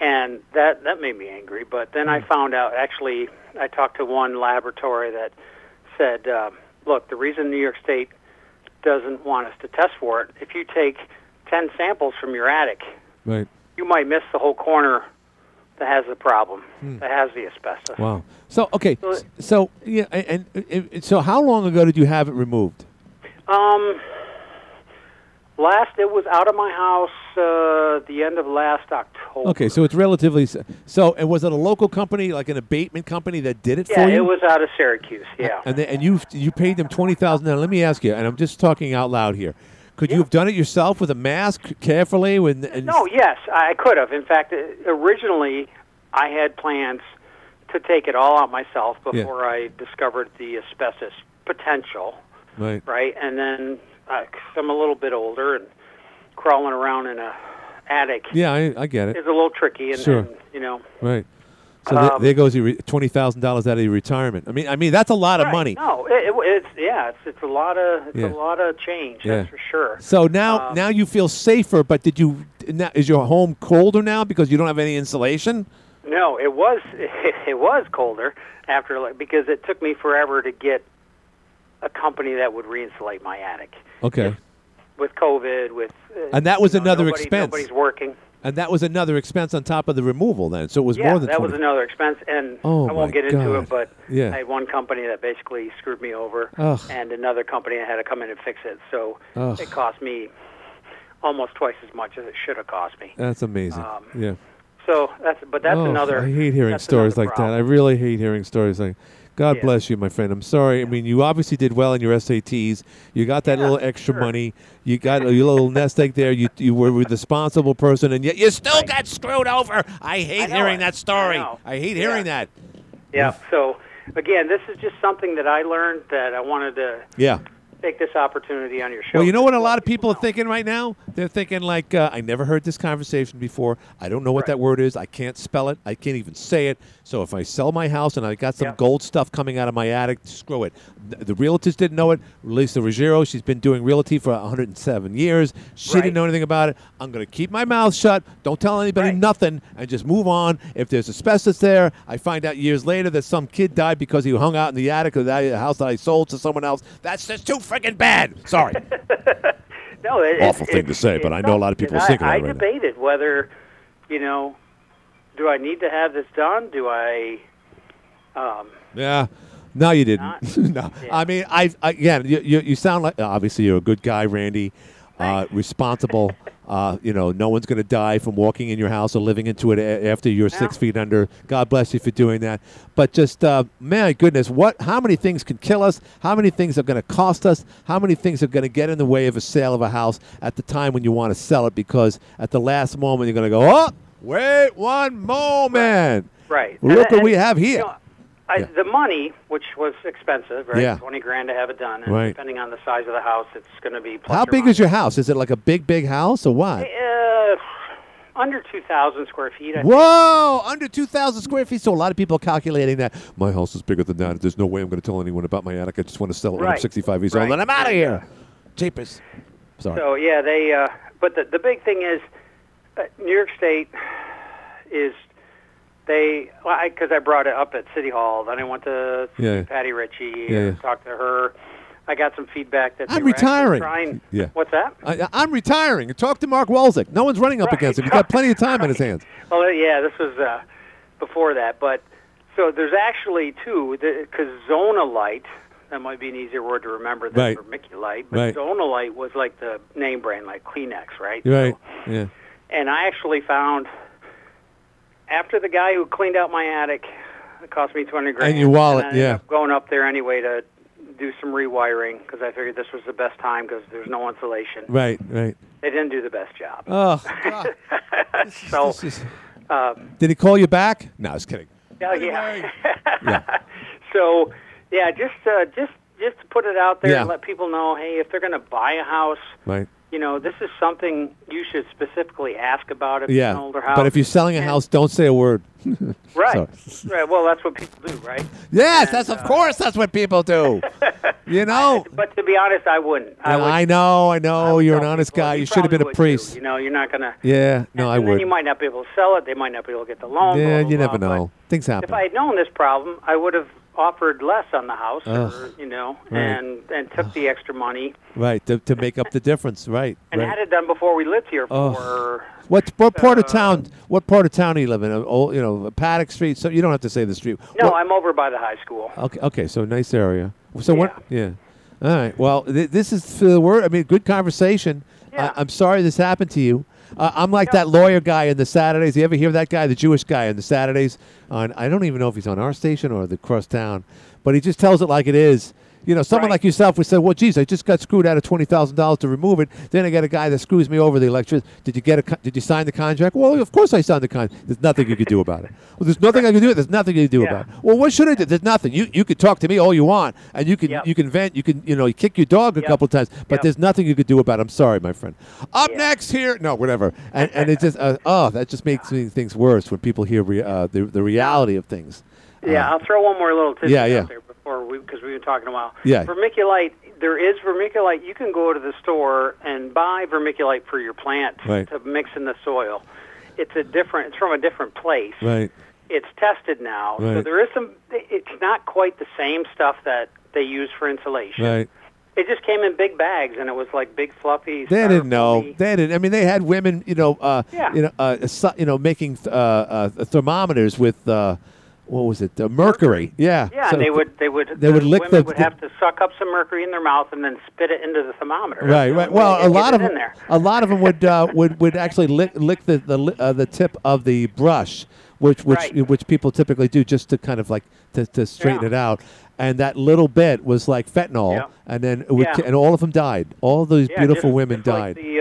and that that made me angry. But then I found out. Actually, I talked to one laboratory that said, uh, look, the reason New York State doesn't want us to test for it, if you take ten samples from your attic, Right. you might miss the whole corner that has the problem, Hmm. that has the asbestos. Wow. So okay. s- So yeah, and, and, and so how long ago did you have it removed? Um, last it was out of my house uh, the end of last October. Okay, so it's relatively so. And was it a local company, like an abatement company, that did it Yeah, for you? Yeah, it was out of Syracuse. Yeah. And they, and you you paid them twenty thousand. Now let me ask you, and I'm just talking out loud here. Could you have done it yourself with a mask, carefully? With and No, yes, I could have. In fact, uh, originally I had plans to take it all out myself Yeah. before I discovered the asbestos potential. Right. Right, and then uh, 'cause I'm a little bit older and crawling around in a attic Yeah, I, I get it. it. is a little tricky, and, Sure. and you know. Right. So Um, there, goes your re- twenty thousand dollars out of your retirement. I mean, I mean that's a lot of Right, money. No, it, it, it's yeah, it's it's a lot of it's Yeah. a lot of change. Yeah. That's for sure. So now, Um, now you feel safer. But did you? Now, is your home colder now because you don't have any insulation? No, it was it was colder after like because it took me forever to get a company that would re-insulate my attic Okay. with COVID with uh, And that was you know, another nobody- expense. Nobody's working. And that was another expense on top of the removal. Then, so it was yeah, more than that 20. was another expense, and Oh, I won't get into it. But Yeah. I had one company that basically screwed me over, Ugh. and another company that had to come in and fix it. So Ugh. it cost me almost twice as much as it should have cost me. That's amazing. Um, yeah. So that's but that's Oh, another. I hate hearing stories like that. I really hate hearing stories like. God Yeah. bless you, my friend. I'm sorry. I mean, you obviously did well in your SATs. You got that little extra money. You got a little nest egg there. You you were a responsible person, and yet you still got screwed over. I hate know hearing it. that story. I. I hate hearing that. Yeah. So again, this is just something that I learned that I wanted to Yeah. Take this opportunity on your show. Well, you know what a lot of people are thinking right now? They're thinking like, uh, I never heard this conversation before. I don't know what that word is. I can't spell it. I can't even say it. So if I sell my house and I got some gold stuff coming out of my attic, screw it. The, the realtors didn't know it. Lisa Ruggiero, she's been doing realty for 107 years. She didn't know anything about it. I'm going to keep my mouth shut. Don't tell anybody nothing and just move on. If there's asbestos there, I find out years later that some kid died because he hung out in the attic of the house that I sold to someone else. That's just too freaking bad. Sorry. no, it, Awful it, thing to say, but I know a lot of people are thinking I, that I right now. debated whether, you know, do I need to have this done? Do I? Um, Yeah. No, you didn't. no. I mean, I again, you, you you sound like obviously you're a good guy, Randy, uh, responsible. Uh, you know, no one's going to die from walking in your house or living into it a- after you're six feet under. God bless you for doing that. But just, uh, my goodness, what? How many things can kill us? How many things are going to cost us? How many things are going to get in the way of a sale of a house at the time when you want to sell it? Because at the last moment you're going to go, oh, wait one moment. right. Look And- what we have here. you know, I, The money, which was expensive, right? Yeah. Twenty grand to have it done, and Right. depending on the size of the house, it's going to be. How big is your house? Is it like a big, big house or what? Uh, under two thousand square feet. I think. Whoa, under 2,000 square feet. So a lot of people are calculating that my house is bigger than that. There's no way I'm going to tell anyone about my attic. I just want to sell it right. when I'm 65 years old. And I'm out of here. Jeepers. Sorry. So yeah, they. Uh, but the the big thing is, uh, New York State is they because I, brought it up at City Hall. Then I went to see Yeah. Patty Ritchie Yeah, and yeah. talked to her. I got some feedback that they I'm were retiring. Trying, Yeah. What's that? I, I'm retiring. Talk to Mark Walczyk. No one's running up against him. He's got plenty of time in his hands. Well, uh, yeah, this was uh, before that, but so there's actually two because Zonolite. That might be an easier word to remember than Right. vermiculite. But Right. Zonolite was like the name brand, like Kleenex, right? You're right. Yeah. And I actually found after the guy who cleaned out my attic, it cost me 200 grand. And your wallet, I ended yeah. up going up there anyway to do some rewiring because I figured this was the best time because there's no insulation. Right, right. They didn't do the best job. Oh, God. so, This is- uh, Did he call you back? No, I was kidding. yeah, yeah. Yeah. so, yeah, just uh, just just to put it out there Yeah. and let people know, hey, if they're going to buy a house, Right. You know, this is something you should specifically ask about if it's an older house. But if you're selling a And- house, don't say a word. right, right. Well, that's what people do, right? Yes, And, that's of uh, course that's what people do. you know. But to be honest, I wouldn't. I, I, would, know, I know. You're an honest people- guy. you You should have been a priest. You know, you're not going to. Yeah, no, I would. you might not be able to sell it. They might not be able to get the loan. Yeah, blah, blah, you never blah, know. Things happen. If. I had known this problem, I would have offered less on the house, or, you know, Right. and and took the extra money Right to, to make up the difference. Right. and right. had it done before we lived here Oh. for. What what part of uh, town? What part of town do you live in? Old, you know, Paddock Street. So you don't have to say the street. No, What- I'm over by the high school. Okay. Okay. So nice area. So what? Yeah. All right. Well, th- this is for the word. I mean, good conversation. I, I'm sorry this happened to you. Uh, I'm like that lawyer guy in the Saturdays. You ever hear that guy, the Jewish guy in the Saturdays? On I don't even know if he's on our station or the cross town, but he just tells it like it is. You know, someone like yourself would say, "Well, geez, I just got screwed out of twenty thousand dollars to remove it. Then I get a guy that screws me over the electricity. Did you get a? co- Did you sign the contract? Well, of course I signed the contract. There's nothing you could do about it. Well, there's nothing I can do. There's nothing you can do about it. Well, what should I do? There's nothing. You you could talk to me all you want, and you can you can vent. You can you know you kick your dog a couple times, but there's nothing you could do about it. I'm sorry, my friend. Up next here, no, whatever. And and it just uh, oh that just makes things worse when people hear rea- uh, the the reality of things. Yeah, I'll throw one more little tidbit yeah, yeah. out there because we've been talking a while. Yeah. Vermiculite. There is vermiculite. You can go to the store and buy vermiculite for your plant Right. to mix in the soil. It's a different. It's from a different place. Right. It's tested now, right. so there is some. It's not quite the same stuff that they use for insulation. Right. It just came in big bags, and it was like big fluffy. They didn't know. They didn't. I mean, they had women, you know, uh, Yeah. you know, uh, you know, making th- uh, uh, thermometers with uh, what was it? Uh, mercury. Yeah. Yeah, So and they would they would they would lick women the- would have to suck up some mercury in their mouth and then spit it into the thermometer. Right, right. Well, a lot of them, there. a lot of them would uh, would would actually lick lick the the uh, the tip of the brush, which which Right. which people typically do just to kind of like to, to straighten Yeah. it out. And that little bit was like fentanyl, Yeah. and then it would, Yeah. and all of them died. All those beautiful just- women just like died. the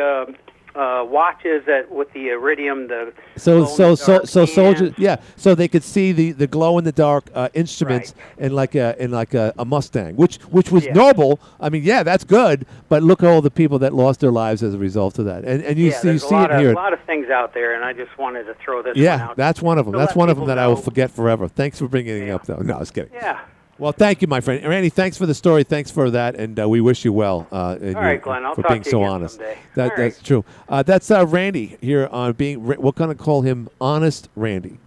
uh, watches that with the iridium, the So so so so soldiers, yeah. So they could see the, the glow in the dark uh, instruments in like a in like a, a Mustang, which which was Yeah. noble. I mean, yeah, that's good. But look at all the people that lost their lives as a result of that, and and you yeah, see you see it of, here. A lot of things out there, and I just wanted to throw this one Yeah, that's one of them. to That's one of them that I will forget forever. Thanks for bringing it up, though. No, I was kidding. Yeah. Well, thank you, my friend Randy. Thanks for the story. Thanks for that, and uh, we wish you well. Uh, All right, Glenn, I'll for talk being to you so again honest. someday. That, All right. That's true. Uh, that's uh, Randy here on being. We're going to call him Honest Randy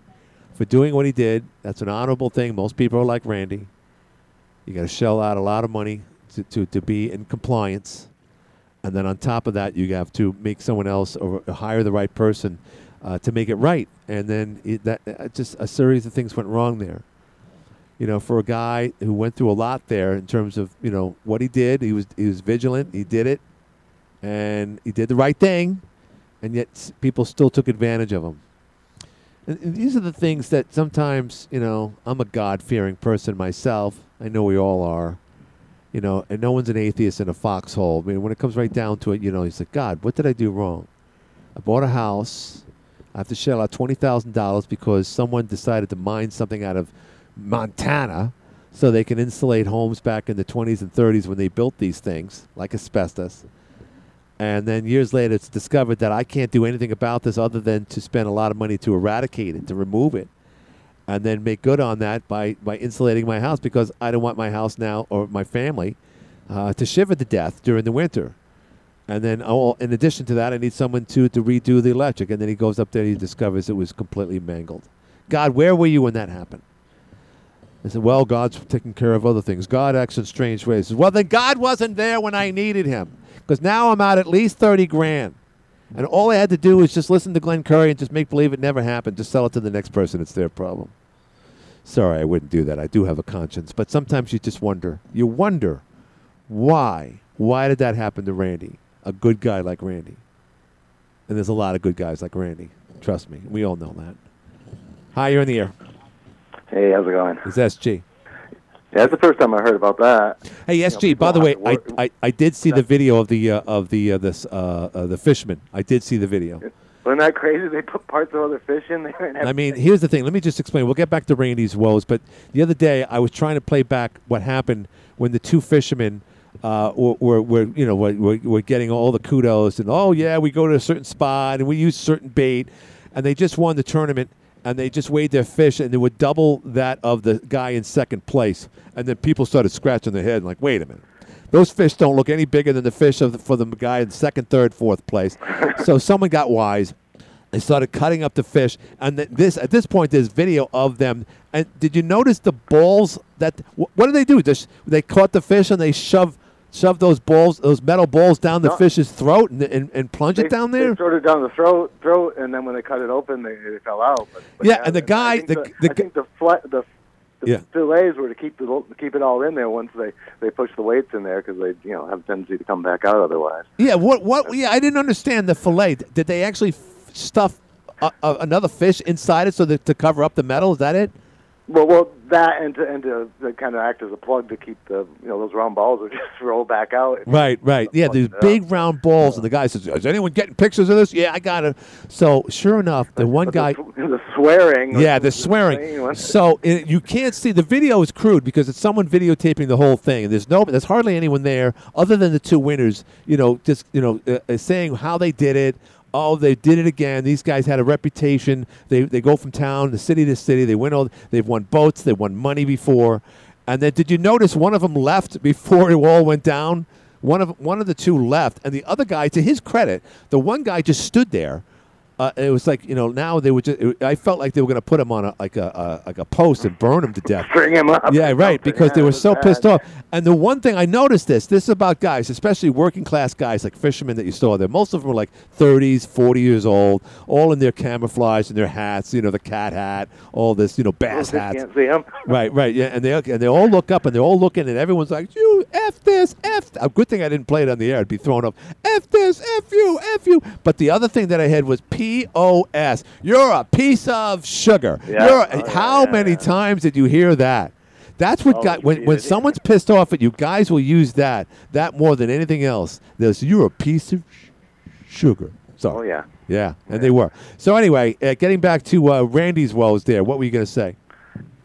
for doing what he did. That's an honorable thing. Most people are like Randy. You got to shell out a lot of money to, to, to be in compliance, and then on top of that, you have to make someone else or hire the right person uh, to make it right. And then it, that uh, just a series of things went wrong there you know, for a guy who went through a lot there in terms of you know what he did. He was he was vigilant. He did it, and he did the right thing, and yet people still took advantage of him. And, these are the things that sometimes you know I'm a God fearing person myself. I know we all are. You know, and no one's an atheist in a foxhole. I mean, when it comes right down to it, you know, he's like, God, what did I do wrong? I bought a house. I have to shell out twenty thousand dollars because someone decided to mine something out of Montana, so they can insulate homes back in the twenties and thirties when they built these things, like asbestos. And then years later, it's discovered that I can't do anything about this other than to spend a lot of money to eradicate it, to remove it, and then make good on that by, by insulating my house because I don't want my house now or my family uh, to shiver to death during the winter. And then, oh, in addition to that, I need someone to, to redo the electric. And then he goes up there and he discovers it was completely mangled. God, where were you when that happened? I said, well, God's taking care of other things. God acts in strange ways. Said, well, then God wasn't there when I needed him. Because now I'm out at least 30 grand. And all I had to do was just listen to Glenn Curry and just make believe it never happened. Just sell it to the next person. It's their problem. Sorry, I wouldn't do that. I do have a conscience. But sometimes you just wonder. You wonder why. Why did that happen to Randy? A good guy like Randy. And there's a lot of good guys like Randy. Trust me. We all know that. Hi, you're in the air. Hey, how's it going? It's SG. Yeah, that's the first time I heard about that. Hey SG, by the way, I, I, I did see the video of the uh, of the uh, this uh, uh, the fisherman. I did see the video. Wasn't that crazy? They put parts of other fish in there. And I mean, here's the thing. Let me just explain. We'll get back to Randy's woes, but the other day I was trying to play back what happened when the two fishermen uh, were, were, were you know were, were getting all the kudos and oh yeah we go to a certain spot and we use certain bait and they just won the tournament and they just weighed their fish and they would double that of the guy in second place and then people started scratching their head like wait a minute those fish don't look any bigger than the fish of the, for the guy in second, third, fourth place. so someone got wise. They started cutting up the fish, and th- this at this point, there's video of them. And did you notice the balls that? Wh- what do they do? Just, they caught the fish and they shove shove those balls, those metal balls down the No. fish's throat and, and, and plunge they, it down They there. throw it down the throat, throat, and then when they cut it open, they, they fell out. But, but Yeah, and the guy- I think the- the, the I think the, the, the Yeah. fillets were to keep the keep it all in there once they they push the weights in there because they you know have a tendency to come back out otherwise. Yeah, what what? Yeah, I didn't understand the fillet. Did they actually f- stuff a, a, another fish inside it so that to cover up the metal? Is that it? Well, well, that and to and to, to kind of act as a plug to keep the you know those round balls would just roll back out. Right, right. Yeah, these big round balls, and the guy says, "Is anyone getting pictures of this?" Yeah, I got it. So sure enough, the one guy. The swearing. Yeah, the swearing. So it, you can't see the video is crude because it's someone videotaping the whole thing, and there's no, there's hardly anyone there other than the two winners. You know, just you know, uh, saying how they did it. Oh, they did it again. These guys had a reputation. They they go from town to city to city. They win all. They've won boats. They've won money before. And then did you notice one of them left before it all went down? One of one of the two left, and the other guy, to his credit, the one guy just stood there uh, it was like you know now they were just. It, I felt like they were going to put him on a like a, a like a post and burn him to death. String him up. Yeah, right. Because they were so bad. pissed off. And the one thing I noticed this, this is about guys, especially working class guys like fishermen that you saw there. Most of them were like 30s, 40 years old, all in their camouflage and their hats. You know, the cat hat, all this, you know, bass You hats. can't see him. Right, right, yeah, and they and they all look up and they're all looking, and everyone's like, "You f this, f." A good thing I didn't play it on the air; I'd be thrown up. F this, f you, f you. But the other thing that I had was P O S. You're a piece of sugar. Yeah. You're Oh, how yeah, many times did you hear that? That's what Oh, got when when someone's pissed off at you, guys will use that that more than anything else. There's you're a piece of sh- sugar. So Oh yeah. yeah, and they were. So anyway, uh, getting back to uh, Randy's woes there. What were you going to say?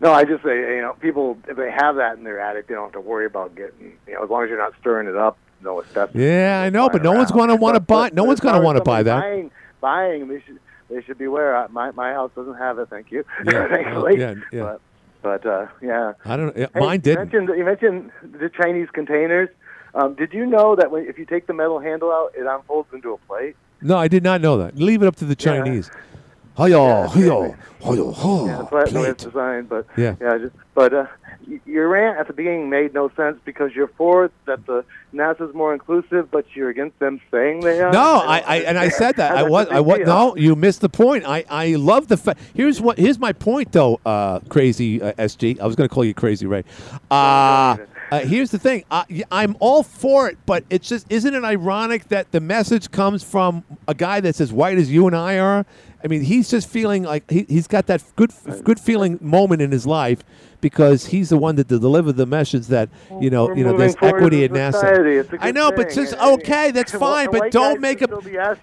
No, I just say you know people if they have that in their attic, they don't have to worry about getting you know as long as you're not stirring it up. No. Yeah, I know, but no one's going to want to buy. No one's going to want to buy that. Buying, buying, they should they should beware. I- My my house doesn't have it, thank you. Yeah, Thankfully. yeah, yeah. But but uh, yeah. I don't. Yeah, Hey, mine didn't. mentioned, you mentioned the Chinese containers. Um, did you know that when, if you take the metal handle out, it unfolds into a plate? No, I did not know that. Leave it up to the. Chinese. Hiyo, hiyo, hiyo, Yeah, that's why, that's the way it's designed. But Yeah. yeah, just, but uh, your rant at the beginning made no sense because you're for that the NASA's more inclusive, but you're against them saying they are. No, I, I and I said that. I was. I was. No, you missed the point. I, I love the fact. Here's what. Here's my point, though. Uh, crazy uh, SG. I was going to call you crazy, Ray. Uh, uh, here's the thing. I, I'm all for it, but it's just isn't it ironic that the message comes from a guy that's as white as you and I are? I mean, he's just feeling like he, he's got that good good feeling moment in his life because he's the one that delivered the message that you know We're you know there's equity at NASA. society. It's a I know, but just okay, that's fine, white but don't make a.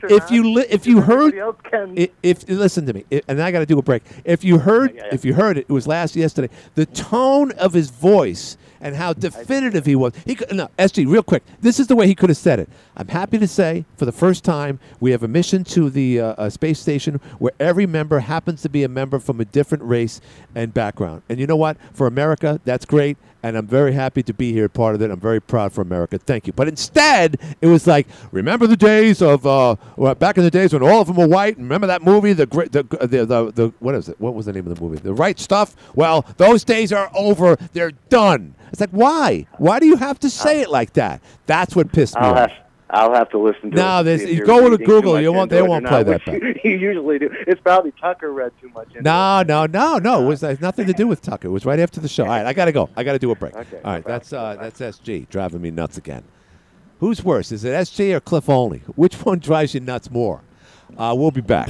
If you li- if you heard Everybody else can. I- if listen to me, i- and I got to do a break. If you heard, if you heard it, it was last yesterday. The tone of his voice and how definitive he was. He could, no, SG, real quick. This is the way he could have said it. I'm happy to say, for the first time, we have a mission to the uh, uh, space station where every member happens to be a member from a different race and background. And you know what? For America, that's great. And I'm very happy to be here, part of it. I'm very proud for America. Thank you. But instead, it was like, remember the days of uh, well, back in the days when all of them were white. Remember that movie, the great, the, the, the, the what is it? What was the name of the movie? The Right Stuff. Well, those days are over. They're done. It's like, why? Why do you have to say it like that? That's what pissed me I'll off. have I'll have to listen to No, it. there's- see you go to Google, you won't- they won't not, play that which You, you usually do. It's probably Tucker read too much into No, no, no, no. It was it nothing to do with Tucker. It was right after the show. All right, I got to go. I got to do a break. Okay, All right, that's uh, that's SG driving me nuts again. Who's worse? Is it SG or Cliff Olney? Which one drives you nuts more? Uh, we'll be back.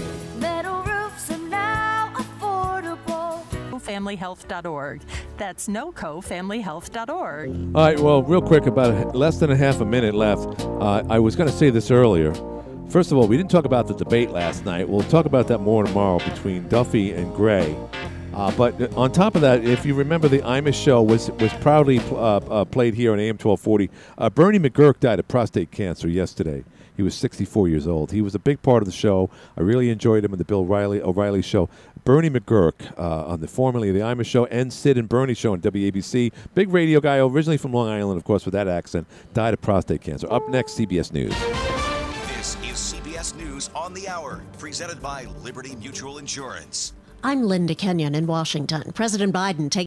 NoCoFamilyHealth.org. That's NoCoFamilyHealth.org. All right, well, real quick, about less than a half a minute left. Uh, I was going to say this earlier. First of all, we didn't talk about the debate last night. We'll talk about that more tomorrow between Duffy and Gray. Uh, but on top of that, if you remember, the Imus show was was proudly uh, uh, played here on AM 1240. Uh, Bernie McGuirk died of prostate cancer yesterday. He was 64 years old. He was a big part of the show. I really enjoyed him in the Bill Riley O'Reilly show. Bernie McGuirk uh, on the formerly the Imus show and Sid and Bernie show on WABC. Big radio guy, originally from Long Island, of course, with that accent. Died of prostate cancer. Up next, CBS News. This is CBS News on the Hour, presented by Liberty Mutual Insurance. I'm Linda Kenyon in Washington. President Biden takes